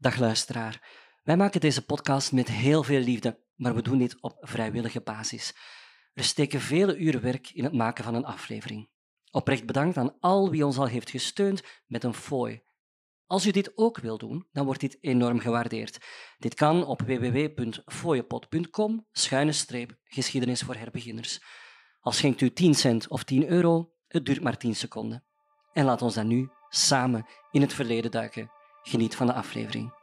Dag luisteraar. Wij maken deze podcast met heel veel liefde, maar we doen dit op vrijwillige basis. Er steken vele uren werk in het maken van een aflevering. Oprecht bedankt aan al wie ons al heeft gesteund met een fooi. Als u dit ook wil doen, dan wordt dit enorm gewaardeerd. Dit kan op www.fooiepot.com schuine streep geschiedenis voor herbeginners. Al schenkt u 10 cent of 10 euro, het duurt maar 10 seconden. En laat ons dan nu samen in het verleden duiken. Geniet van de aflevering.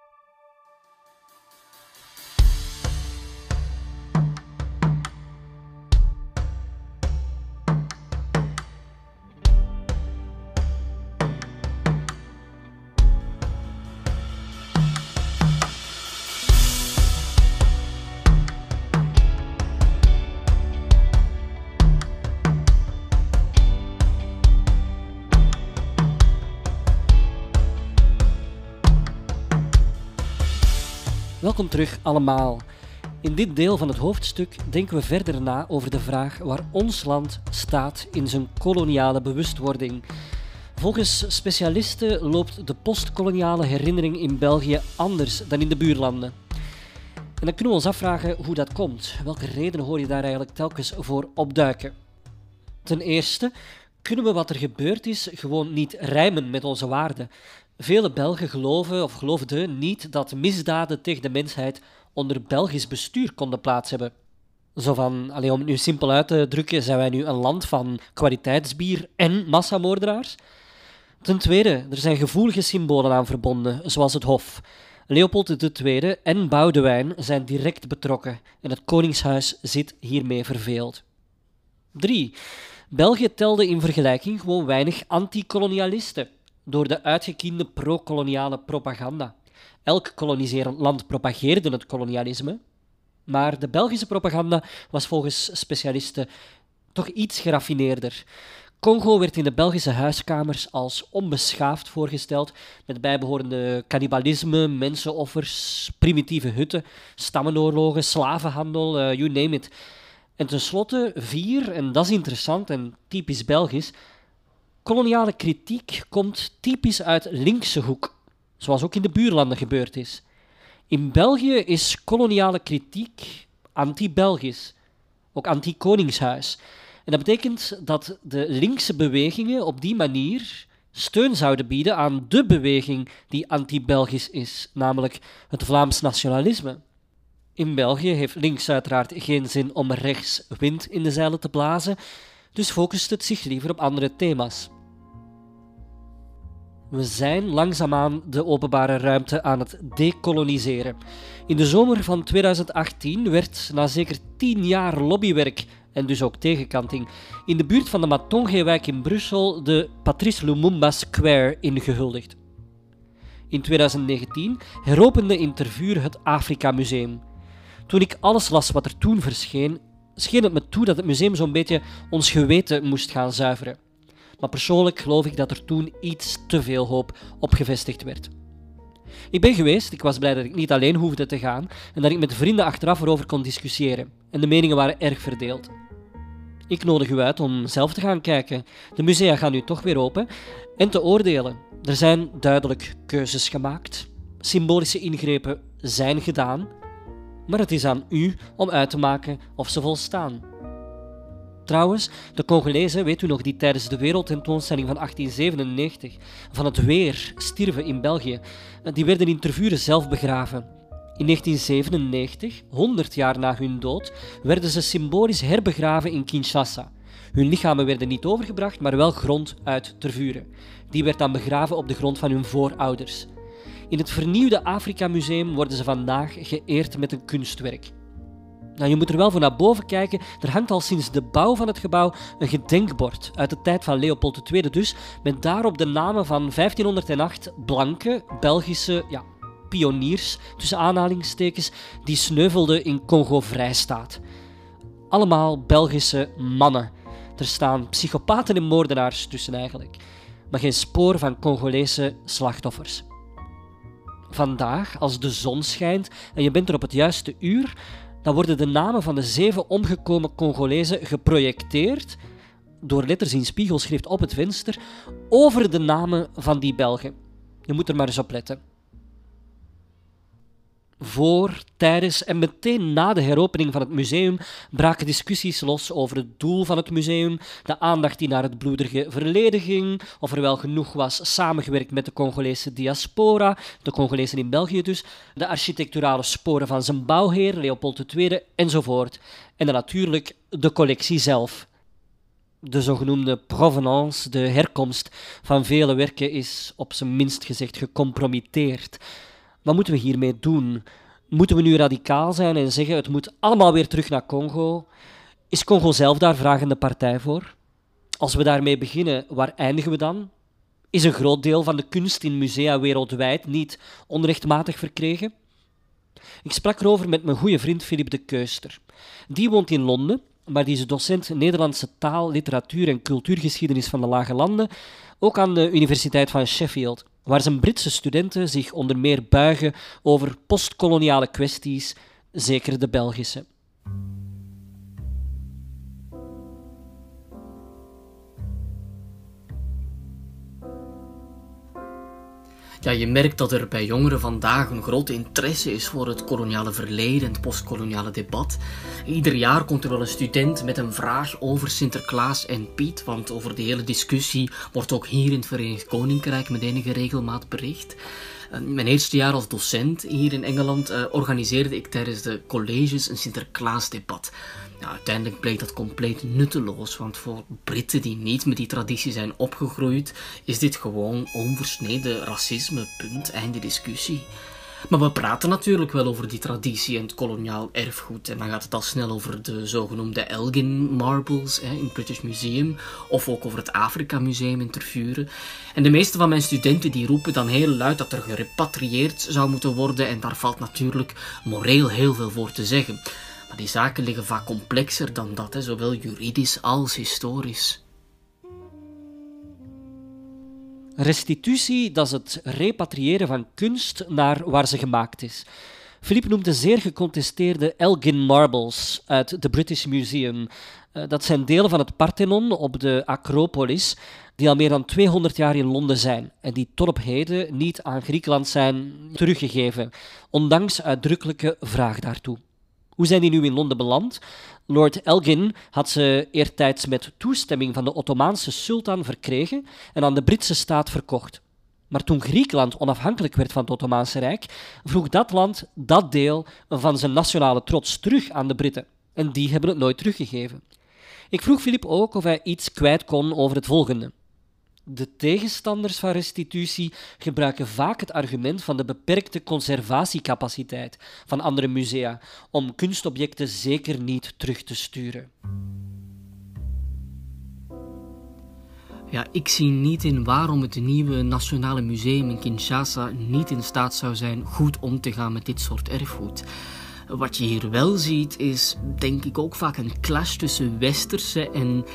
Terug allemaal. In dit deel van het hoofdstuk denken we verder na over de vraag waar ons land staat in zijn koloniale bewustwording. Volgens specialisten loopt de postkoloniale herinnering in België anders dan in de buurlanden. En dan kunnen we ons afvragen hoe dat komt. Welke redenen hoor je daar eigenlijk telkens voor opduiken? Ten eerste kunnen we wat er gebeurd is gewoon niet rijmen met onze waarden. Vele Belgen geloven of geloofden niet dat misdaden tegen de mensheid onder Belgisch bestuur konden plaats hebben. Zo van, alleen om het nu simpel uit te drukken, zijn wij nu een land van kwaliteitsbier en massamoordenaars? Ten tweede, er zijn gevoelige symbolen aan verbonden, zoals het Hof. Leopold II en Boudewijn zijn direct betrokken en het Koningshuis zit hiermee verveeld. 3. België telde in vergelijking gewoon weinig antikolonialisten door de uitgekiende pro-koloniale propaganda. Elk koloniserend land propageerde het kolonialisme, maar de Belgische propaganda was volgens specialisten toch iets geraffineerder. Congo werd in de Belgische huiskamers als onbeschaafd voorgesteld, met bijbehorende cannibalisme, mensenoffers, primitieve hutten, stammenoorlogen, slavenhandel, uh, you name it. En tenslotte vier, en dat is interessant en typisch Belgisch, koloniale kritiek komt typisch uit linkse hoek, zoals ook in de buurlanden gebeurd is. In België is koloniale kritiek anti-Belgisch, ook anti-koningshuis. En dat betekent dat de linkse bewegingen op die manier steun zouden bieden aan de beweging die anti-Belgisch is, namelijk het Vlaams nationalisme. In België heeft links uiteraard geen zin om rechts wind in de zeilen te blazen, dus focust het zich liever op andere thema's. We zijn langzaamaan de openbare ruimte aan het decoloniseren. In de zomer van 2018 werd, na zeker tien jaar lobbywerk en dus ook tegenkanting, in de buurt van de Matonge-wijk in Brussel de Patrice Lumumba Square ingehuldigd. In 2019 heropende in Tervuur het Afrika Museum. Toen ik alles las wat er toen verscheen, scheen het me toe dat het museum zo'n beetje ons geweten moest gaan zuiveren maar persoonlijk geloof ik dat er toen iets te veel hoop op gevestigd werd. Ik ben geweest, ik was blij dat ik niet alleen hoefde te gaan en dat ik met vrienden achteraf erover kon discussiëren. En de meningen waren erg verdeeld. Ik nodig u uit om zelf te gaan kijken. De musea gaan nu toch weer open en te oordelen. Er zijn duidelijk keuzes gemaakt. Symbolische ingrepen zijn gedaan. Maar het is aan u om uit te maken of ze volstaan. Trouwens, de Congolezen, weet u nog, die tijdens de wereldtentoonstelling van 1897 van het weer stierven in België, die werden in Tervuren zelf begraven. In 1997, 100 jaar na hun dood, werden ze symbolisch herbegraven in Kinshasa. Hun lichamen werden niet overgebracht, maar wel grond uit Tervuren. Die werd dan begraven op de grond van hun voorouders. In het vernieuwde Afrika Museum worden ze vandaag geëerd met een kunstwerk. Nou, je moet er wel voor naar boven kijken. Er hangt al sinds de bouw van het gebouw een gedenkbord uit de tijd van Leopold II dus, met daarop de namen van 1508 blanke Belgische ja, pioniers, tussen aanhalingstekens, die sneuvelden in Congo-Vrijstaat. Allemaal Belgische mannen. Er staan psychopaten en moordenaars tussen eigenlijk, maar geen spoor van Congolese slachtoffers. Vandaag, als de zon schijnt en je bent er op het juiste uur, dan worden de namen van de zeven omgekomen Congolezen geprojecteerd door letters in spiegelschrift op het venster over de namen van die Belgen. Je moet er maar eens op letten. Voor, tijdens en meteen na de heropening van het museum braken discussies los over het doel van het museum, de aandacht die naar het bloederige verleden ging, of er wel genoeg was samengewerkt met de Congolese diaspora, de Congolezen in België dus, de architecturale sporen van zijn bouwheer, Leopold II, enzovoort. En dan natuurlijk de collectie zelf. De zogenoemde provenance, de herkomst van vele werken, is op zijn minst gezegd gecompromitteerd. Wat moeten we hiermee doen? Moeten we nu radicaal zijn en zeggen het moet allemaal weer terug naar Congo? Is Congo zelf daar vragende partij voor? Als we daarmee beginnen, waar eindigen we dan? Is een groot deel van de kunst in musea wereldwijd niet onrechtmatig verkregen? Ik sprak erover met mijn goede vriend Philip de Keuster. Die woont in Londen, maar die is docent Nederlandse taal, literatuur en cultuurgeschiedenis van de Lage Landen, ook aan de Universiteit van Sheffield waar zijn Britse studenten zich onder meer buigen over postkoloniale kwesties, zeker de Belgische. Ja, je merkt dat er bij jongeren vandaag een grote interesse is voor het koloniale verleden en het postkoloniale debat. Ieder jaar komt er wel een student met een vraag over Sinterklaas en Piet, want over de hele discussie wordt ook hier in het Verenigd Koninkrijk met enige regelmaat bericht. Eh, mijn eerste jaar als docent hier in Engeland uh, organiseerde ik tijdens de colleges een Sinterklaasdebat. Nou, uiteindelijk bleek dat compleet nutteloos, want voor Britten die niet met die traditie zijn opgegroeid, is dit gewoon onversneden racisme, punt, einde discussie. Maar we praten natuurlijk wel over die traditie en het koloniaal erfgoed. En dan gaat het al snel over de zogenoemde Elgin Marbles hè, in het British Museum. Of ook over het Afrika Museum in Tervuren. En de meeste van mijn studenten die roepen dan heel luid dat er gerepatrieerd zou moeten worden. En daar valt natuurlijk moreel heel veel voor te zeggen. Maar die zaken liggen vaak complexer dan dat, zowel juridisch als historisch. Restitutie, dat is het repatriëren van kunst naar waar ze gemaakt is. Philippe noemt de zeer gecontesteerde Elgin Marbles uit het British Museum. Eh, dat zijn delen van het Parthenon op de Acropolis, die al meer dan 200 jaar in Londen zijn en die tot op heden niet aan Griekenland zijn teruggegeven, ondanks uitdrukkelijke vraag daartoe. Hoe zijn die nu in Londen beland? Lord Elgin had ze eertijds met toestemming van de Ottomaanse sultan verkregen en aan de Britse staat verkocht. Maar toen Griekenland onafhankelijk werd van het Ottomaanse Rijk, vroeg dat land dat deel van zijn nationale trots terug aan de Britten. En die hebben het nooit teruggegeven. Ik vroeg Filip ook of hij iets kwijt kon over het volgende. De tegenstanders van restitutie gebruiken vaak het argument van de beperkte conservatiecapaciteit van andere musea om kunstobjecten zeker niet terug te sturen. Ja, ik zie niet in waarom het nieuwe Nationale Museum in Kinshasa niet in staat zou zijn goed om te gaan met dit soort erfgoed. Wat je hier wel ziet is, denk ik, ook vaak een clash tussen westerse en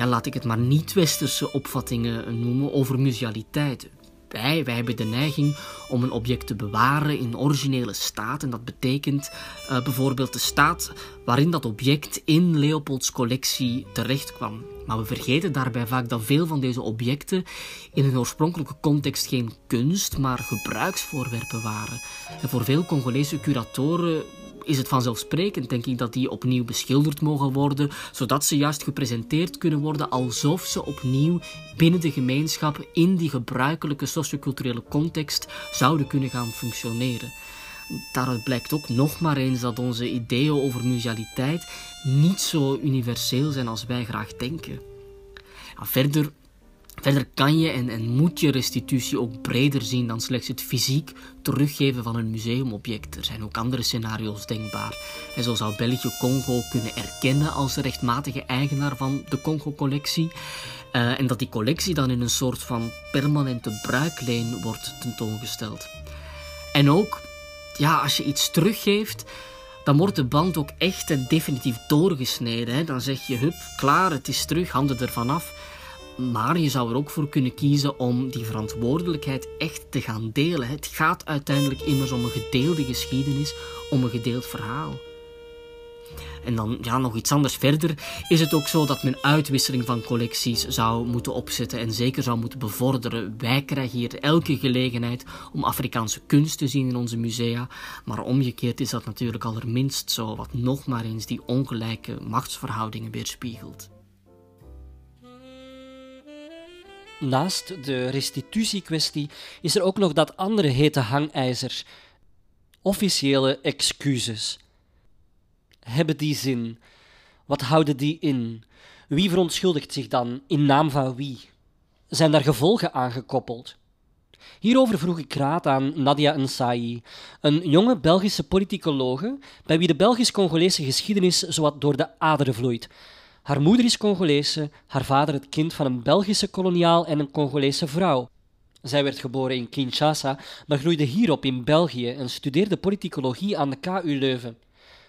ja, laat ik het maar niet-westerse opvattingen noemen over musealiteit. Wij, hebben de neiging om een object te bewaren in originele staat. En dat betekent uh, bijvoorbeeld de staat waarin dat object in Leopolds collectie terecht kwam. Maar we vergeten daarbij vaak dat veel van deze objecten in hun oorspronkelijke context geen kunst, maar gebruiksvoorwerpen waren. En voor veel Congolese curatoren is het vanzelfsprekend, denk ik, dat die opnieuw beschilderd mogen worden, zodat ze juist gepresenteerd kunnen worden alsof ze opnieuw binnen de gemeenschap in die gebruikelijke socioculturele context zouden kunnen gaan functioneren. Daaruit blijkt ook nog maar eens dat onze ideeën over musealiteit niet zo universeel zijn als wij graag denken. Verder Verder kan je en, en, moet je restitutie ook breder zien dan slechts het fysiek teruggeven van een museumobject. Er zijn ook andere scenario's denkbaar. En zo zou België Congo kunnen erkennen als de rechtmatige eigenaar van de Congo-collectie. Uh, en dat die collectie dan in een soort van permanente bruikleen wordt tentoongesteld. En ook, ja, als je iets teruggeeft, dan wordt de band ook echt en definitief doorgesneden. Hè? Dan zeg je, hup, klaar, het is terug, handen ervan af. Maar je zou er ook voor kunnen kiezen om die verantwoordelijkheid echt te gaan delen. Het gaat uiteindelijk immers om een gedeelde geschiedenis, om een gedeeld verhaal. En dan ja, nog iets anders verder is het ook zo dat men uitwisseling van collecties zou moeten opzetten en zeker zou moeten bevorderen. Wij krijgen hier elke gelegenheid om Afrikaanse kunst te zien in onze musea, maar omgekeerd is dat natuurlijk allerminst zo, wat nog maar eens die ongelijke machtsverhoudingen weerspiegelt. Naast de restitutiekwestie is er ook nog dat andere hete hangijzer: officiële excuses. Hebben die zin? Wat houden die in? Wie verontschuldigt zich dan? In naam van wie? Zijn daar gevolgen aan gekoppeld? Hierover vroeg ik raad aan Nadia Nsai, een jonge Belgische politicologe bij wie de Belgisch-Congolese geschiedenis zowat door de aderen vloeit. Haar moeder is Congolese, haar vader het kind van een Belgische koloniaal en een Congolese vrouw. Zij werd geboren in Kinshasa, maar groeide hierop in België en studeerde politicologie aan de KU Leuven.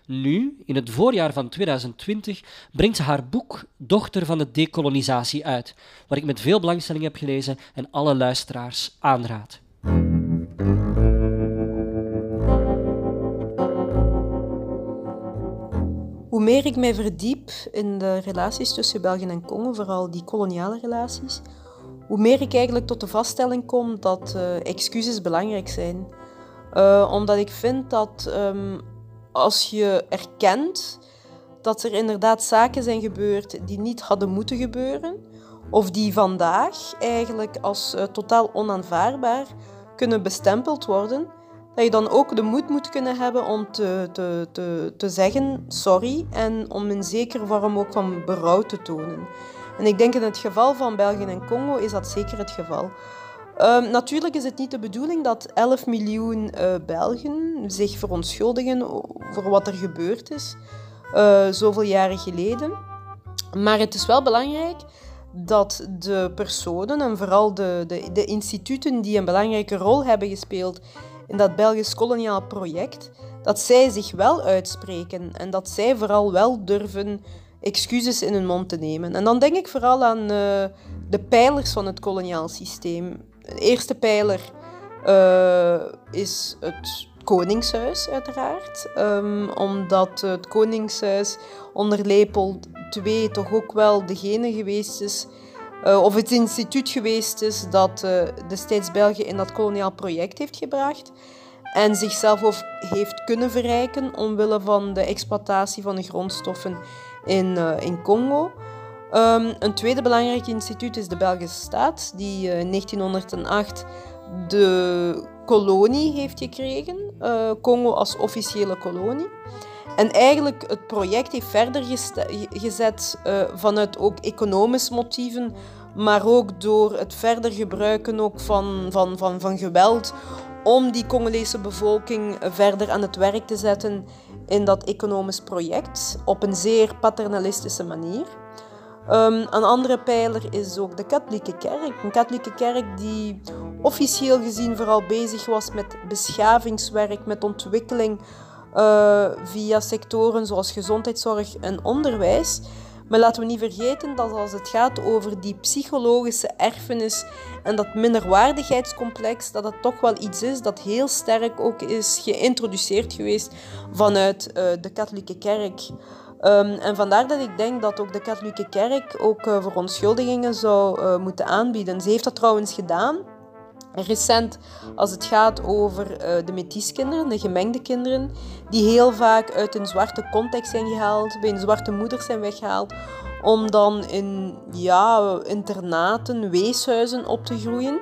Nu, in het voorjaar van 2020, brengt ze haar boek Dochter van de Dekolonisatie uit, waar ik met veel belangstelling heb gelezen en alle luisteraars aanraad. Meer ik mij verdiep in de relaties tussen België en Congo, vooral die koloniale relaties, hoe meer ik eigenlijk tot de vaststelling kom dat uh, excuses belangrijk zijn. Uh, omdat ik vind dat um, als je erkent dat er inderdaad zaken zijn gebeurd die niet hadden moeten gebeuren, of die vandaag eigenlijk als uh, totaal onaanvaardbaar kunnen bestempeld worden, dat je dan ook de moed moet kunnen hebben om te, te, te, te zeggen sorry en om een zekere vorm ook van berouw te tonen. En ik denk in het geval van België en Congo is dat zeker het geval. Um, natuurlijk is het niet de bedoeling dat 11 miljoen uh, Belgen zich verontschuldigen voor wat er gebeurd is uh, zoveel jaren geleden. Maar het is wel belangrijk dat de personen en vooral de, de, de instituten die een belangrijke rol hebben gespeeld in dat Belgisch koloniaal project, dat zij zich wel uitspreken en dat zij vooral wel durven excuses in hun mond te nemen. En dan denk ik vooral aan uh, de pijlers van het koloniaal systeem. De eerste pijler uh, is het Koningshuis, uiteraard. Um, omdat het Koningshuis onder Leopold II toch ook wel degene geweest is uh, of het instituut geweest is dat uh, destijds België in dat koloniaal project heeft gebracht en zichzelf heeft kunnen verrijken omwille van de exploitatie van de grondstoffen in, uh, in Congo. Um, een tweede belangrijk instituut is de Belgische staat, die in 1908 de kolonie heeft gekregen, Congo als officiële kolonie. En eigenlijk het project heeft verder gezet uh, vanuit ook economische motieven, maar ook door het verder gebruiken ook van, van, van, van geweld om die Congolese bevolking verder aan het werk te zetten in dat economisch project op een zeer paternalistische manier. Um, een andere pijler is ook de katholieke kerk. Een katholieke kerk die officieel gezien vooral bezig was met beschavingswerk, met ontwikkeling uh, via sectoren zoals gezondheidszorg en onderwijs. Maar laten we niet vergeten dat als het gaat over die psychologische erfenis en dat minderwaardigheidscomplex, dat het toch wel iets is dat heel sterk ook is geïntroduceerd geweest vanuit uh, de katholieke kerk. Um, en vandaar dat ik denk dat ook de katholieke kerk ook uh, verontschuldigingen zou moeten aanbieden. Ze heeft dat trouwens gedaan recent als het gaat over uh, de metiskinderen, de gemengde kinderen, die heel vaak uit een zwarte context zijn gehaald, bij een zwarte moeder zijn weggehaald, om dan in ja, internaten, weeshuizen op te groeien.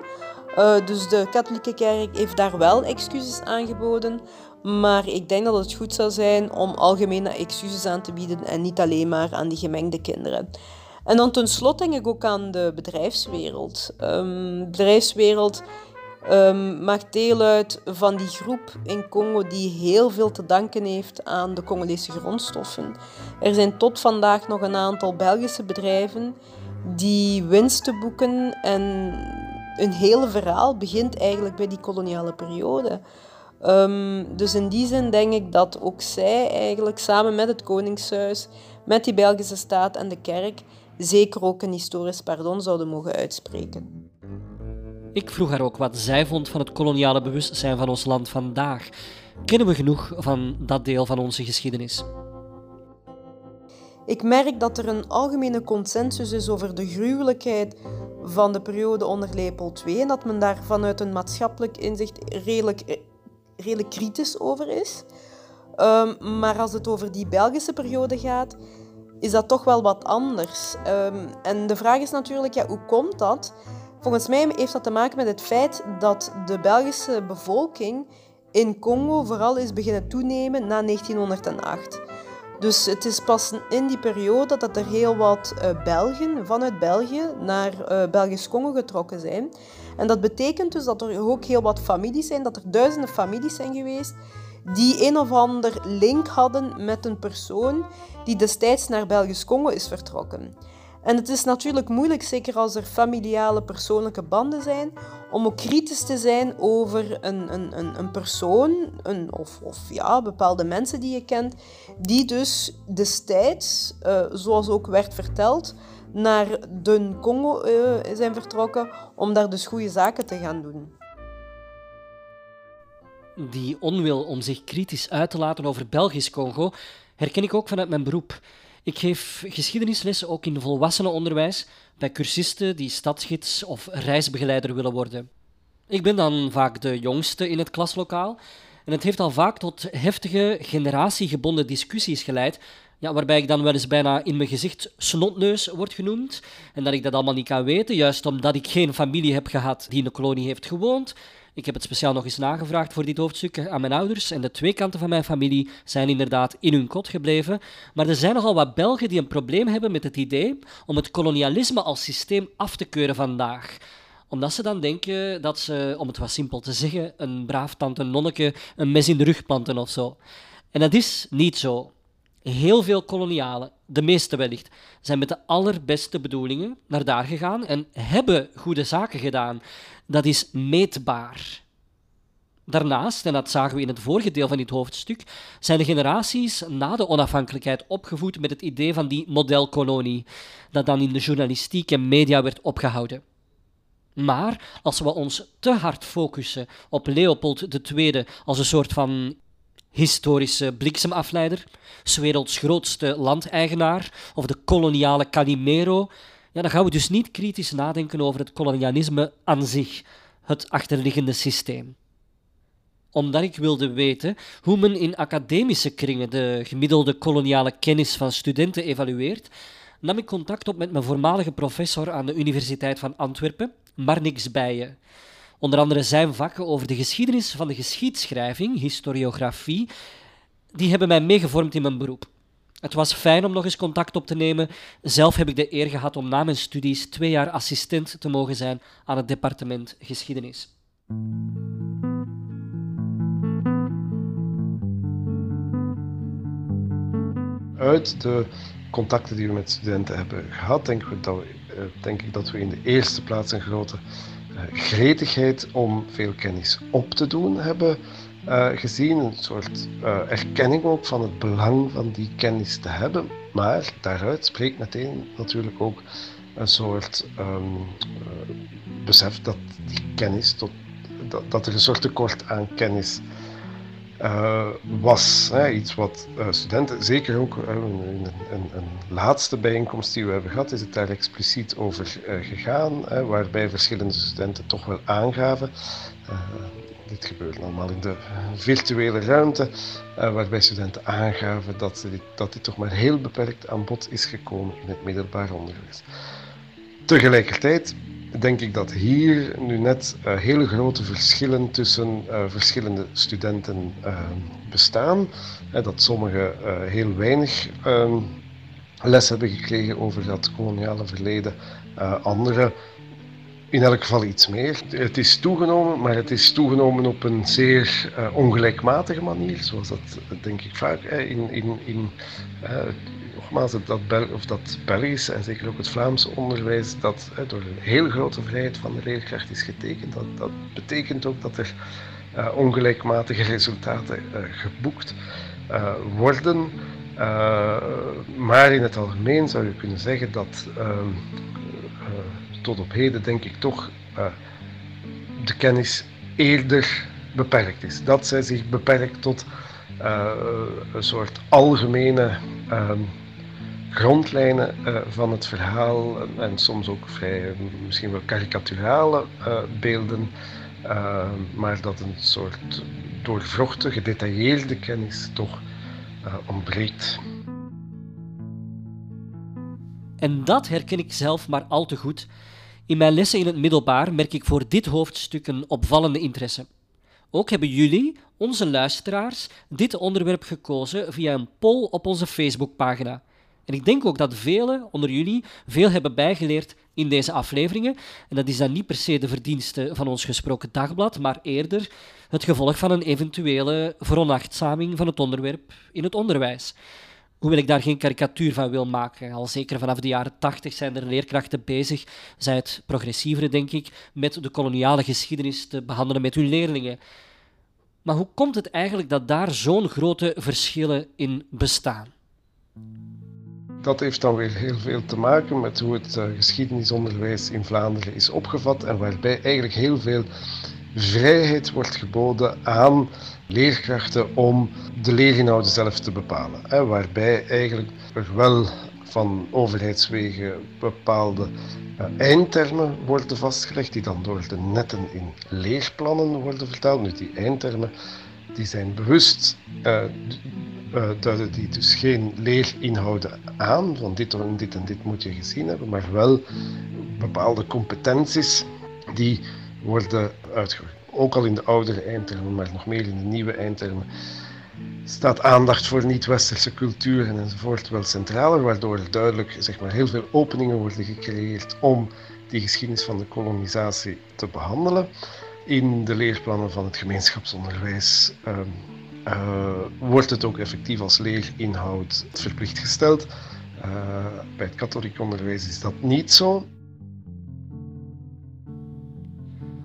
Uh, dus de katholieke kerk heeft daar wel excuses aangeboden. Maar ik denk dat het goed zou zijn om algemene excuses aan te bieden en niet alleen maar aan die gemengde kinderen. En dan tenslotte denk ik ook aan de bedrijfswereld. De bedrijfswereld um, maakt deel uit van die groep in Congo die heel veel te danken heeft aan de Congolese grondstoffen. Er zijn tot vandaag nog een aantal Belgische bedrijven die winsten boeken en een hele verhaal begint eigenlijk bij die koloniale periode. Um, dus in die zin denk ik dat ook zij eigenlijk samen met het Koningshuis, met die Belgische staat en de kerk zeker ook een historisch pardon zouden mogen uitspreken. Ik vroeg haar ook wat zij vond van het koloniale bewustzijn van ons land vandaag. Kennen we genoeg van dat deel van onze geschiedenis? Ik merk dat er een algemene consensus is over de gruwelijkheid van de periode onder Leopold II en dat men daar vanuit een maatschappelijk inzicht redelijk, redelijk kritisch over is. Um, maar als het over die Belgische periode gaat, is dat toch wel wat anders. Um, en de vraag is natuurlijk, ja, hoe komt dat? Volgens mij heeft dat te maken met het feit dat de Belgische bevolking in Congo vooral is beginnen toenemen na 1908. Dus het is pas in die periode dat er heel wat uh, Belgen vanuit België naar uh, Belgisch-Congo getrokken zijn. En dat betekent dus dat er ook heel wat families zijn, dat er duizenden families zijn geweest die een of ander link hadden met een persoon die destijds naar Belgisch-Congo is vertrokken. En het is natuurlijk moeilijk, zeker als er familiale persoonlijke banden zijn, om ook kritisch te zijn over een, een, een, persoon een, of, of ja, bepaalde mensen die je kent, die dus destijds, uh, zoals ook werd verteld, naar de Congo uh, zijn vertrokken om daar dus goede zaken te gaan doen. Die onwil om zich kritisch uit te laten over Belgisch-Congo herken ik ook vanuit mijn beroep. Ik geef geschiedenislessen ook in volwassenenonderwijs bij cursisten die stadsgids of reisbegeleider willen worden. Ik ben dan vaak de jongste in het klaslokaal en het heeft al vaak tot heftige generatiegebonden discussies geleid, ja, waarbij ik dan wel eens bijna in mijn gezicht snotneus word genoemd en dat ik dat allemaal niet kan weten, juist omdat ik geen familie heb gehad die in de kolonie heeft gewoond ik heb het speciaal nog eens nagevraagd voor dit hoofdstuk aan mijn ouders. En de twee kanten van mijn familie zijn inderdaad in hun kot gebleven. Maar er zijn nogal wat Belgen die een probleem hebben met het idee om het kolonialisme als systeem af te keuren vandaag omdat ze dan denken dat ze, om het wat simpel te zeggen, een braaf tante nonneke een mes in de rug planten of zo. En dat is niet zo. Heel veel kolonialen, de meeste wellicht, zijn met de allerbeste bedoelingen naar daar gegaan en hebben goede zaken gedaan. Dat is meetbaar. Daarnaast, en dat zagen we in het vorige deel van dit hoofdstuk, zijn de generaties na de onafhankelijkheid opgevoed met het idee van die modelkolonie, dat dan in de journalistiek en media werd opgehouden. Maar als we ons te hard focussen op Leopold II als een soort van historische bliksemafleider, 's werelds grootste landeigenaar of de koloniale Calimero, ja, dan gaan we dus niet kritisch nadenken over het kolonialisme aan zich, het achterliggende systeem. Omdat ik wilde weten hoe men in academische kringen de gemiddelde koloniale kennis van studenten evalueert, nam ik contact op met mijn voormalige professor aan de Universiteit van Antwerpen, Marnix Bijen. Onder andere zijn vakken over de geschiedenis van de geschiedschrijving, historiografie, die hebben mij meegevormd in mijn beroep. Het was fijn om nog eens contact op te nemen. Zelf heb ik de eer gehad om na mijn studies twee jaar assistent te mogen zijn aan het departement geschiedenis. Uit de contacten die we met studenten hebben gehad, denk, dat eh, denk ik dat we in de eerste plaats een grote gretigheid om veel kennis op te doen hebben uh, gezien. Een soort uh, erkenning ook van het belang van die kennis te hebben. Maar daaruit spreekt meteen natuurlijk ook een soort um, besef dat die kennis, tot, dat, dat, er een soort tekort aan kennis uh, was. Hè, iets wat studenten, zeker ook in een, laatste bijeenkomst die we hebben gehad, is het daar expliciet over gegaan, hè, waarbij verschillende studenten toch wel aangaven dit gebeurt allemaal in de virtuele ruimte, waarbij studenten aangaven dat dit, dat dit toch maar heel beperkt aan bod is gekomen in het middelbaar onderwijs. Tegelijkertijd denk ik dat hier nu net uh, hele grote verschillen tussen uh, verschillende studenten bestaan. dat sommigen heel weinig ehm, les hebben gekregen over dat koloniale verleden, anderen in elk geval iets meer. Het is toegenomen, maar het is toegenomen op een zeer ongelijkmatige manier, zoals dat denk ik vaak in, in, in nogmaals, dat, Bel of dat Belgische en zeker ook het Vlaamse onderwijs, dat door een heel grote vrijheid van de leerkracht is getekend. Dat, dat betekent ook dat er ongelijkmatige resultaten geboekt worden. maar in het algemeen zou je kunnen zeggen dat ehm, tot op heden denk ik toch de kennis eerder beperkt is. Dat zij zich beperkt tot een soort algemene uh, grondlijnen van het verhaal en soms ook vrij misschien wel karikaturale beelden, maar dat een soort doorvrochte, gedetailleerde kennis toch ontbreekt. En dat herken ik zelf maar al te goed. In mijn lessen in het middelbaar merk ik voor dit hoofdstuk een opvallende interesse. Ook hebben jullie, onze luisteraars, dit onderwerp gekozen via een poll op onze Facebookpagina. En ik denk ook dat velen onder jullie veel hebben bijgeleerd in deze afleveringen. En dat is dan niet per se de verdienste van ons gesproken dagblad, maar eerder het gevolg van een eventuele veronachtzaming van het onderwerp in het onderwijs. Hoewel ik daar geen karikatuur van wil maken. Al zeker vanaf de jaren tachtig zijn er leerkrachten bezig, zij het progressievere denk ik, met de koloniale geschiedenis te behandelen met hun leerlingen. Maar hoe komt het eigenlijk dat daar zo'n grote verschillen in bestaan? Dat heeft dan weer heel veel te maken met hoe het uh, geschiedenisonderwijs in Vlaanderen is opgevat en waarbij eigenlijk heel veel vrijheid wordt geboden aan leerkrachten om de leerinhouden zelf te bepalen. Hè, waarbij eigenlijk er wel van overheidswegen bepaalde uh, eindtermen worden vastgelegd, die dan door de netten in leerplannen worden vertaald. Nu, die eindtermen die zijn bewust, uh, uh, duiden die dus geen leerinhouden aan, van dit en dit en dit moet je gezien hebben, maar wel bepaalde competenties die worden uitgevoerd ook al in de oudere eindtermen, maar nog meer in de nieuwe eindtermen, staat aandacht voor niet-westerse culturen enzovoort wel centraler, waardoor er duidelijk zeg maar, heel veel openingen worden gecreëerd om die geschiedenis van de kolonisatie te behandelen. In de leerplannen van het gemeenschapsonderwijs uh, uh, wordt het ook effectief als leerinhoud verplicht gesteld. Uh, bij het katholiek onderwijs is dat niet zo.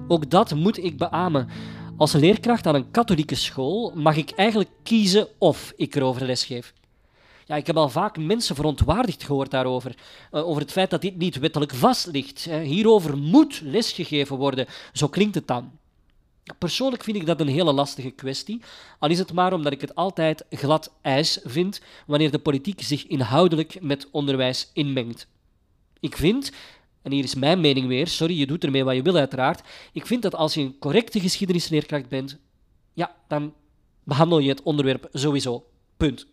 Ook dat moet ik beamen. Als leerkracht aan een katholieke school mag ik eigenlijk kiezen of ik erover lesgeef. Ja, ik heb al vaak mensen verontwaardigd gehoord daarover. Uh, over het feit dat dit niet wettelijk vast ligt. hierover moet lesgegeven worden. Zo klinkt het dan. Persoonlijk vind ik dat een hele lastige kwestie, al is het maar omdat ik het altijd glad ijs vind wanneer de politiek zich inhoudelijk met onderwijs inmengt. Ik vind en hier is mijn mening weer, sorry, je doet ermee wat je wil uiteraard. Ik vind dat als je een correcte geschiedenisleerkracht bent, ja, dan behandel je het onderwerp sowieso. Punt.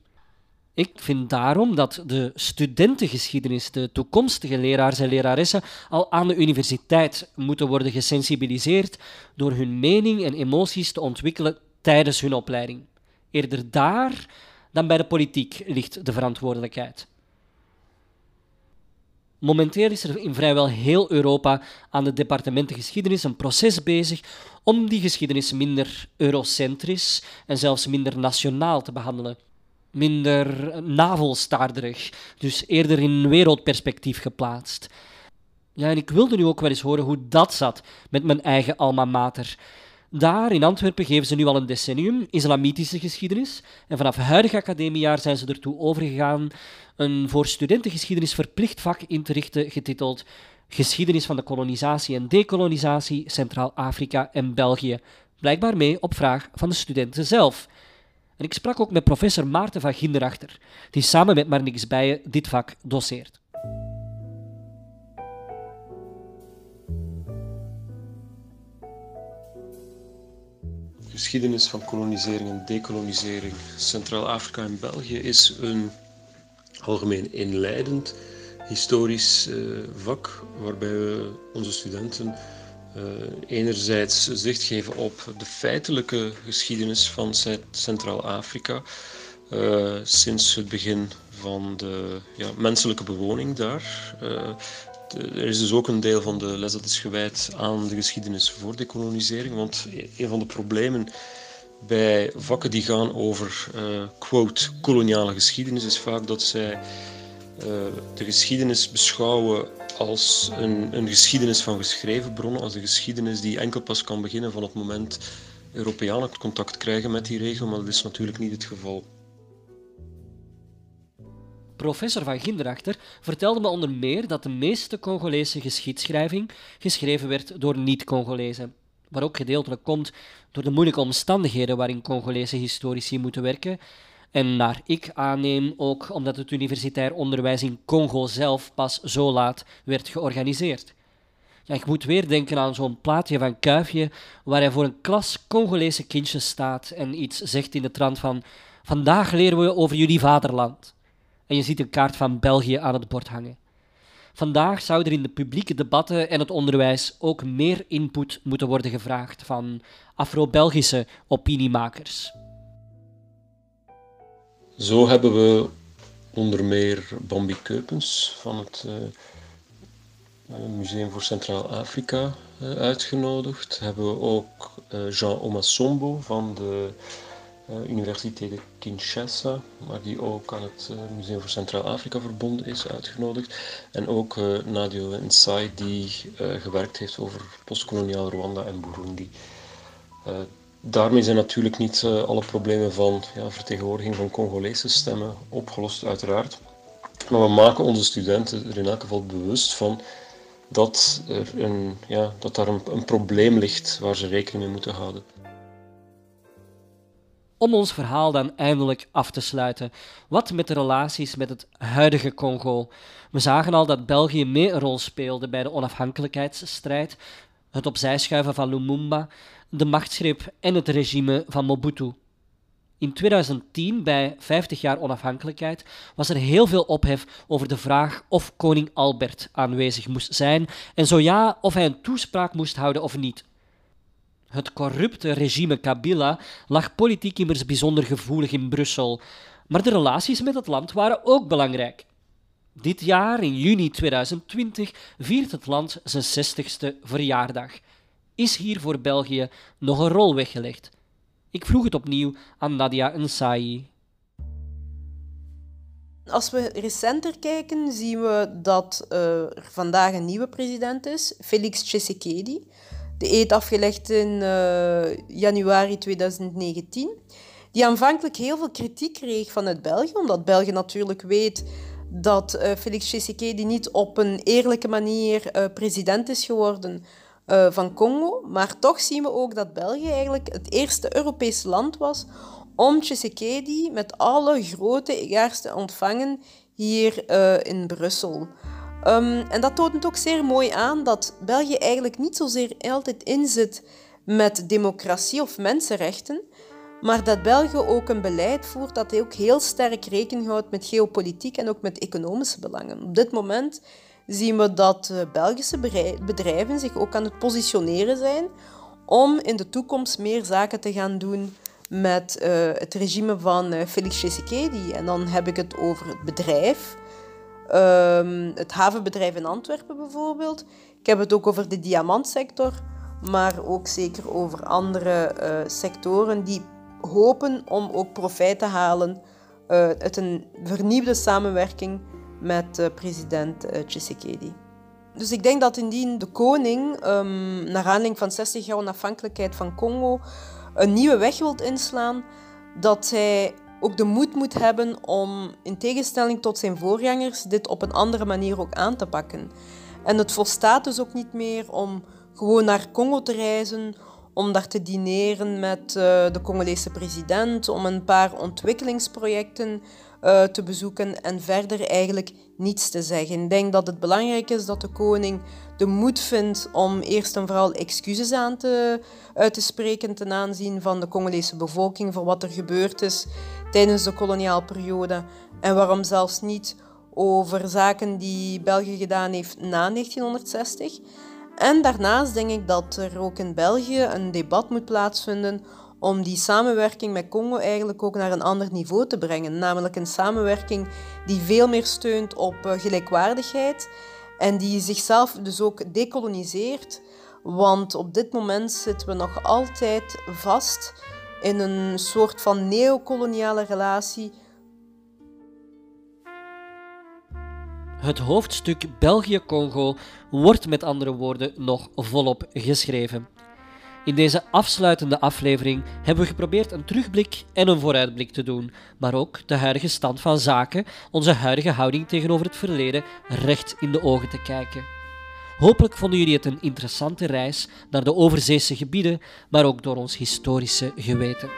Ik vind daarom dat de studentengeschiedenis, de toekomstige leraars en leraressen, al aan de universiteit moeten worden gesensibiliseerd door hun mening en emoties te ontwikkelen tijdens hun opleiding. Eerder daar dan bij de politiek ligt de verantwoordelijkheid. Momenteel is er in vrijwel heel Europa aan de departementen geschiedenis een proces bezig om die geschiedenis minder eurocentrisch en zelfs minder nationaal te behandelen. Minder navelstaarderig, dus eerder in wereldperspectief geplaatst. Ja, en ik wilde nu ook wel eens horen hoe dat zat met mijn eigen alma mater. Daar in Antwerpen geven ze nu al een decennium islamitische geschiedenis. En vanaf het huidige academiejaar zijn ze ertoe overgegaan een voor studentengeschiedenis verplicht vak in te richten, getiteld Geschiedenis van de kolonisatie en dekolonisatie Centraal-Afrika en België. Blijkbaar mee op vraag van de studenten zelf. En ik sprak ook met professor Maarten van Ginderachter, die samen met Marnix Bijen dit vak doseert. geschiedenis van kolonisering en decolonisering Centraal-Afrika en België is een algemeen inleidend historisch uh, vak waarbij we onze studenten uh, enerzijds zicht geven op de feitelijke geschiedenis van Centraal-Afrika uh, sinds het begin van de ja, menselijke bewoning daar er is dus ook een deel van de les dat is gewijd aan de geschiedenis voor decolonisering. Want een van de problemen bij vakken die gaan over quote koloniale geschiedenis is vaak dat zij de geschiedenis beschouwen als een, een, geschiedenis van geschreven bronnen, als een geschiedenis die enkel pas kan beginnen van het moment Europeanen contact krijgen met die regio, maar dat is natuurlijk niet het geval. Professor van Ginderachter vertelde me onder meer dat de meeste Congolese geschiedschrijving geschreven werd door niet-Congolezen. Wat ook gedeeltelijk komt door de moeilijke omstandigheden waarin Congolese historici moeten werken. En naar ik aanneem ook omdat het universitair onderwijs in Congo zelf pas zo laat werd georganiseerd. Ja, ik moet weer denken aan zo'n plaatje van Kuifje, waar hij voor een klas Congolese kindjes staat en iets zegt in de trant van Vandaag leren we over jullie vaderland. En je ziet een kaart van België aan het bord hangen. Vandaag zou er in de publieke debatten en het onderwijs ook meer input moeten worden gevraagd van Afro-Belgische opiniemakers. Zo hebben we onder meer Bambi Keupens van het uh, Museum voor Centraal-Afrika uh, uitgenodigd. Hebben we ook uh, Jean Omasombo van de Universiteit Kinshasa, maar die ook aan het Museum voor Centraal-Afrika verbonden is, uitgenodigd. En ook Nadio Nsai, die gewerkt heeft over postkoloniaal Rwanda en Burundi daarmee zijn natuurlijk niet uh, alle problemen van ja, vertegenwoordiging van Congolese stemmen opgelost, uiteraard. Maar we maken onze studenten er in elk geval bewust van dat, er een, ja, dat daar een, een probleem ligt waar ze rekening mee moeten houden. Om ons verhaal dan eindelijk af te sluiten. Wat met de relaties met het huidige Congo? We zagen al dat België mee een rol speelde bij de onafhankelijkheidsstrijd, het opzij schuiven van Lumumba, de machtsgreep en het regime van Mobutu. In 2010, bij 50 jaar onafhankelijkheid, was er heel veel ophef over de vraag of koning Albert aanwezig moest zijn en zo ja, of hij een toespraak moest houden of niet. Het corrupte regime Kabila lag politiek immers bijzonder gevoelig in Brussel, maar de relaties met het land waren ook belangrijk. Dit jaar, in juni 2020, viert het land zijn 60ste verjaardag. Is hier voor België nog een rol weggelegd? Ik vroeg het opnieuw aan Nadia Nsai. Als we recenter kijken, zien we dat er vandaag een nieuwe president is, Felix Tshisekedi. De eet afgelegd in uh, januari 2019. Die aanvankelijk heel veel kritiek kreeg vanuit België, omdat België natuurlijk weet dat uh, Felix Tshisekedi niet op een eerlijke manier uh, president is geworden, uh, van Congo. Maar toch zien we ook dat België eigenlijk het eerste Europese land was om Tshisekedi met alle grote egaars te ontvangen hier in Brussel. Um, en dat toont ook zeer mooi aan dat België eigenlijk niet zozeer altijd inzit met democratie of mensenrechten, maar dat België ook een beleid voert dat ook heel sterk rekening houdt met geopolitiek en ook met economische belangen. Op dit moment zien we dat Belgische bedrijven zich ook aan het positioneren zijn om in de toekomst meer zaken te gaan doen met uh, het regime van uh, Felix Tshisekedi. En dan heb ik het over het bedrijf, um, het havenbedrijf in Antwerpen bijvoorbeeld. Ik heb het ook over de diamantsector, maar ook zeker over andere sectoren die hopen om ook profijt te halen uit een vernieuwde samenwerking met uh, president uh, Tshisekedi. Dus ik denk dat indien de koning, um, naar aanleiding van 60 jaar onafhankelijkheid van Congo, een nieuwe weg wilt inslaan, dat hij ook de moed moet hebben om, in tegenstelling tot zijn voorgangers, dit op een andere manier ook aan te pakken. En het volstaat dus ook niet meer om gewoon naar Congo te reizen, om daar te dineren met uh, de Congolese president, om een paar ontwikkelingsprojecten uh, te bezoeken en verder eigenlijk niets te zeggen. Ik denk dat het belangrijk is dat de koning de moed vindt om eerst en vooral excuses aan te, uit te spreken ten aanzien van de Congolese bevolking voor wat er gebeurd is tijdens de koloniaalperiode en waarom zelfs niet over zaken die België gedaan heeft na 1960. En daarnaast denk ik dat er ook in België een debat moet plaatsvinden om die samenwerking met Congo eigenlijk ook naar een ander niveau te brengen. Namelijk een samenwerking die veel meer steunt op eh, gelijkwaardigheid en die zichzelf dus ook dekoloniseert. Want op dit moment zitten we nog altijd vast in een soort van neocoloniale relatie. Het hoofdstuk België-Congo wordt met andere woorden nog volop geschreven. In deze afsluitende aflevering hebben we geprobeerd een terugblik en een vooruitblik te doen, maar ook de huidige stand van zaken, onze huidige houding tegenover het verleden, recht in de ogen te kijken. Hopelijk vonden jullie het een interessante reis naar de overzeese gebieden, maar ook door ons historische geweten.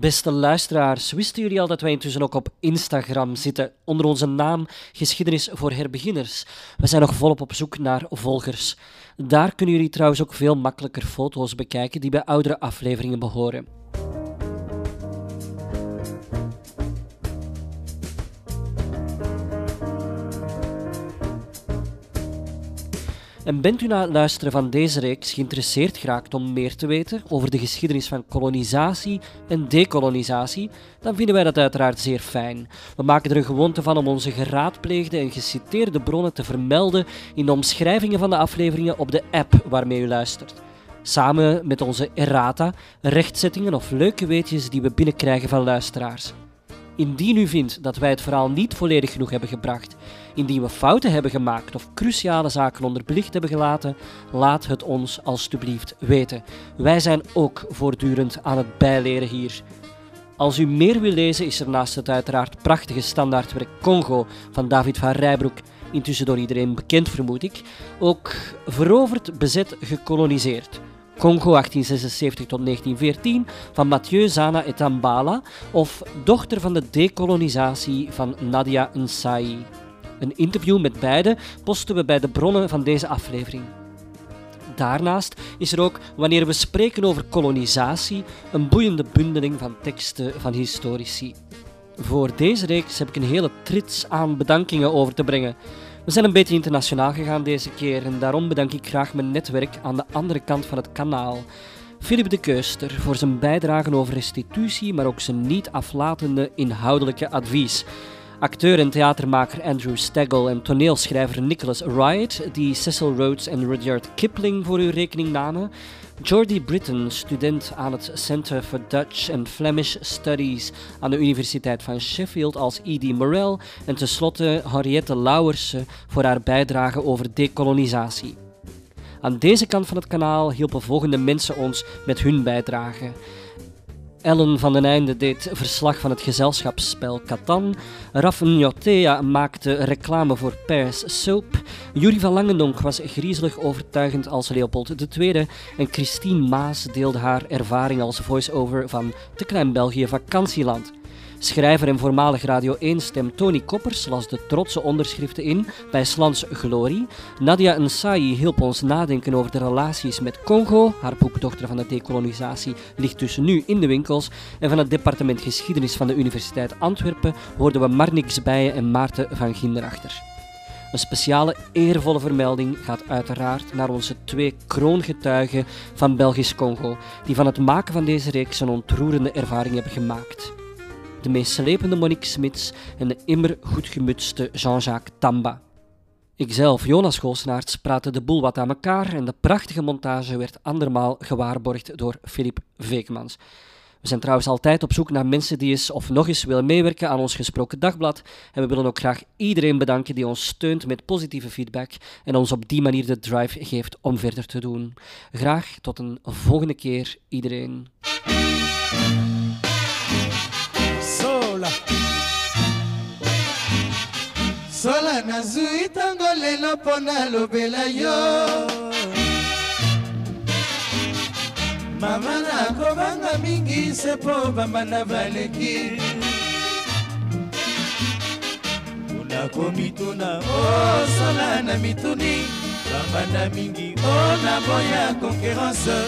Beste luisteraars, wisten jullie al dat wij intussen ook op Instagram zitten onder onze naam Geschiedenis voor Herbeginners? We zijn nog volop op zoek naar volgers. Daar kunnen jullie trouwens ook veel makkelijker foto's bekijken die bij oudere afleveringen behoren. En bent u na het luisteren van deze reeks geïnteresseerd geraakt om meer te weten over de geschiedenis van kolonisatie en dekolonisatie, dan vinden wij dat uiteraard zeer fijn. We maken er een gewoonte van om onze geraadpleegde en geciteerde bronnen te vermelden in de omschrijvingen van de afleveringen op de app waarmee u luistert. Samen met onze errata, rechtzettingen of leuke weetjes die we binnenkrijgen van luisteraars. Indien u vindt dat wij het verhaal niet volledig genoeg hebben gebracht, indien we fouten hebben gemaakt of cruciale zaken onder belicht hebben gelaten, laat het ons alstublieft weten. Wij zijn ook voortdurend aan het bijleren hier. Als u meer wil lezen, is er naast het uiteraard prachtige standaardwerk Congo van David van Rijbroek, intussen door iedereen bekend vermoed ik, ook veroverd, bezet, gekoloniseerd. Congo 1876 tot 1914 van Mathieu Zana Etambala of Dochter van de dekolonisatie van Nadia Nsai. Een interview met beide posten we bij de bronnen van deze aflevering. Daarnaast is er ook, wanneer we spreken over kolonisatie, een boeiende bundeling van teksten van historici. Voor deze reeks heb ik een hele trits aan bedankingen over te brengen. We zijn een beetje internationaal gegaan deze keer en daarom bedank ik graag mijn netwerk aan de andere kant van het kanaal. Philip de Keuster voor zijn bijdragen over restitutie, maar ook zijn niet aflatende inhoudelijke advies. Acteur en theatermaker Andrew Stegel en toneelschrijver Nicholas Wright, die Cecil Rhodes en Rudyard Kipling voor uw rekening namen. Jordi Britton, student aan het Center for Dutch and Flemish Studies aan de Universiteit van Sheffield als E.D. Morel. En tenslotte Henriette Lauwersen voor haar bijdrage over dekolonisatie. Aan deze kant van het kanaal hielpen volgende mensen ons met hun bijdrage. Ellen van den Einde deed verslag van het gezelschapsspel Catan. Raf Njotea maakte reclame voor Paris Soap. Jury van Langendonk was griezelig overtuigend als Leopold II. En Christine Maas deelde haar ervaring als voice-over van Te Klein België Vakantieland. Schrijver en voormalig Radio 1-stem Tony Koppers las de trotse onderschriften in bij Slans Glorie. Nadia Nsai hielp ons nadenken over de relaties met Congo. Haar boek Dochter van de Dekolonisatie ligt dus nu in de winkels. En van het departement Geschiedenis van de Universiteit Antwerpen hoorden we Marnix Bijen en Maarten van Ginderachter. Een speciale eervolle vermelding gaat uiteraard naar onze twee kroongetuigen van Belgisch Congo, die van het maken van deze reeks een ontroerende ervaring hebben gemaakt de meest slepende Monique Smits en de immer goed gemutste Jean-Jacques Tamba. Ikzelf, Jonas Goosenaerts, praatte de boel wat aan elkaar en de prachtige montage werd andermaal gewaarborgd door Filip Veekmans. We zijn trouwens altijd op zoek naar mensen die eens of nog eens willen meewerken aan ons gesproken dagblad. En we willen ook graag iedereen bedanken die ons steunt met positieve feedback en ons op die manier de drive geeft om verder te doen. Graag tot een volgende keer, iedereen. Nazwi ntango lelo mpo nalobela yo. Mama nakobanga mingi se mpo bambanda baleki. Nakomituna osola na mituni. Bambanda mingi o na boya konkurrence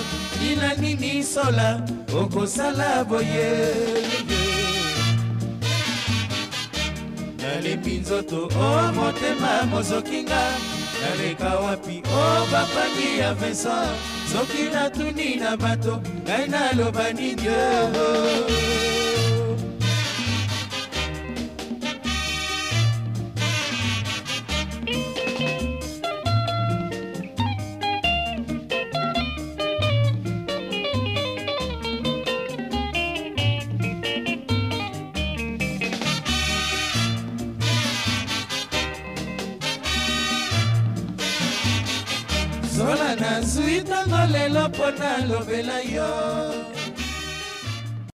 nina nini sola okosala boye nalembi nzoto o motema mozokinga. Naleka wapi o bapangi ya vincent? Soki natuni na bato ngai naloba nini lelo mpona lobela yo.